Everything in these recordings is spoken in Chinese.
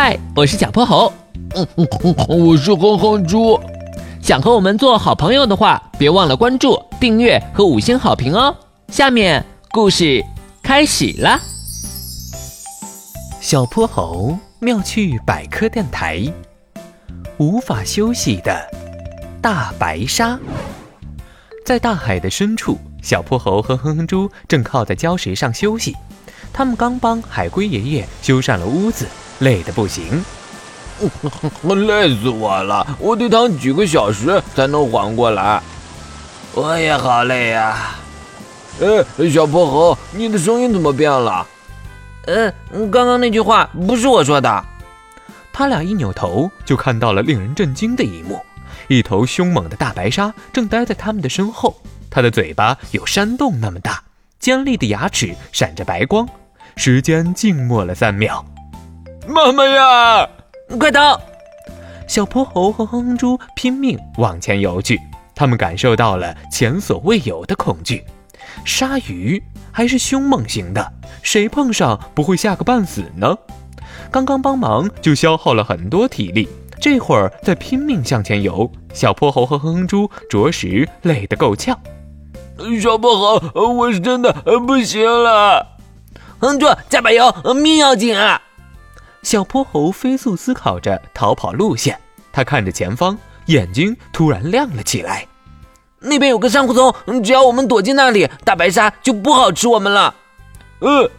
嗨，我是小泼猴。嗯嗯嗯，我是哼哼猪。想和我们做好朋友的话，别忘了关注、订阅和五星好评哦。下面故事开始了。小泼猴妙趣百科电台，无法休息的大白鲨，在大海的深处，小泼猴和哼哼猪正靠在礁石上休息。他们刚帮海龟爷爷修缮了屋子，累得不行。累死我了！我得躺几个小时才能缓过来。我也好累呀。哎，小泼猴，你的声音怎么变了？呃，刚刚那句话不是我说的。他俩一扭头，就看到了令人震惊的一幕：一头凶猛的大白鲨正待在他们的身后，它的嘴巴有山洞那么大，尖利的牙齿闪着白光。时间静默了三秒，妈妈呀，快逃！小泼猴和哼哼猪拼命往前游去，他们感受到了前所未有的恐惧。鲨鱼还是凶猛型的，谁碰上不会吓个半死呢？刚刚帮忙就消耗了很多体力，这会儿再拼命向前游，小泼猴和哼哼猪着实累得够呛。小泼猴，我是真的不行了。哼猪，加把油，命要紧啊！小泼猴飞速思考着逃跑路线，他看着前方，眼睛突然亮了起来。那边有个珊瑚丛，只要我们躲进那里，大白鲨就不好吃我们了。呃，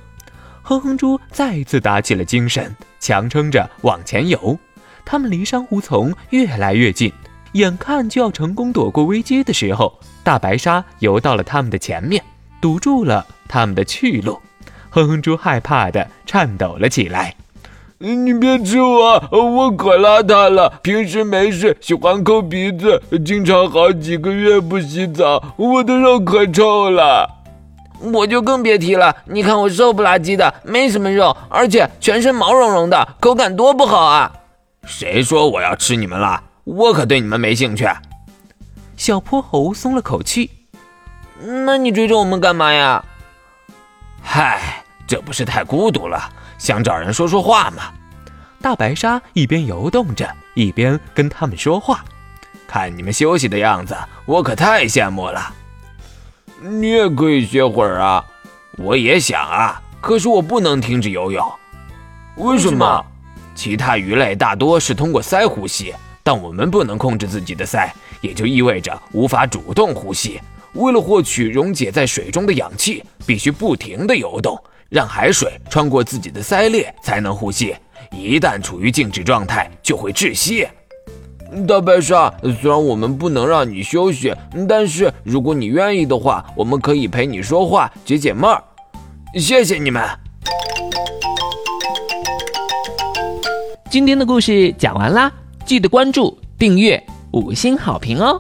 哼哼猪再次打起了精神，强撑着往前游。他们离珊瑚丛越来越近，眼看就要成功躲过危机的时候，大白鲨游到了他们的前面，堵住了他们的去路。哼哼猪害怕的颤抖了起来。你别吃我，我可邋遢了。平时没事喜欢抠鼻子，经常好几个月不洗澡，我的肉可臭了。我就更别提了。你看我瘦不拉几的，没什么肉，而且全身毛茸茸的，口感多不好啊！谁说我要吃你们了？我可对你们没兴趣。小泼猴松了口气。那你追着我们干嘛呀？嗨，这不是太孤独了，想找人说说话吗？大白鲨一边游动着，一边跟他们说话。看你们休息的样子，我可太羡慕了。你也可以歇会儿啊，我也想啊，可是我不能停止游泳。为什么？其他鱼类大多是通过鳃呼吸，但我们不能控制自己的鳃，也就意味着无法主动呼吸。为了获取溶解在水中的氧气，必须不停地游动，让海水穿过自己的鳃裂才能呼吸。一旦处于静止状态，就会窒息。大白鲨，虽然我们不能让你休息，但是如果你愿意的话，我们可以陪你说话，解解闷儿。谢谢你们。今天的故事讲完啦，记得关注、订阅、五星好评哦。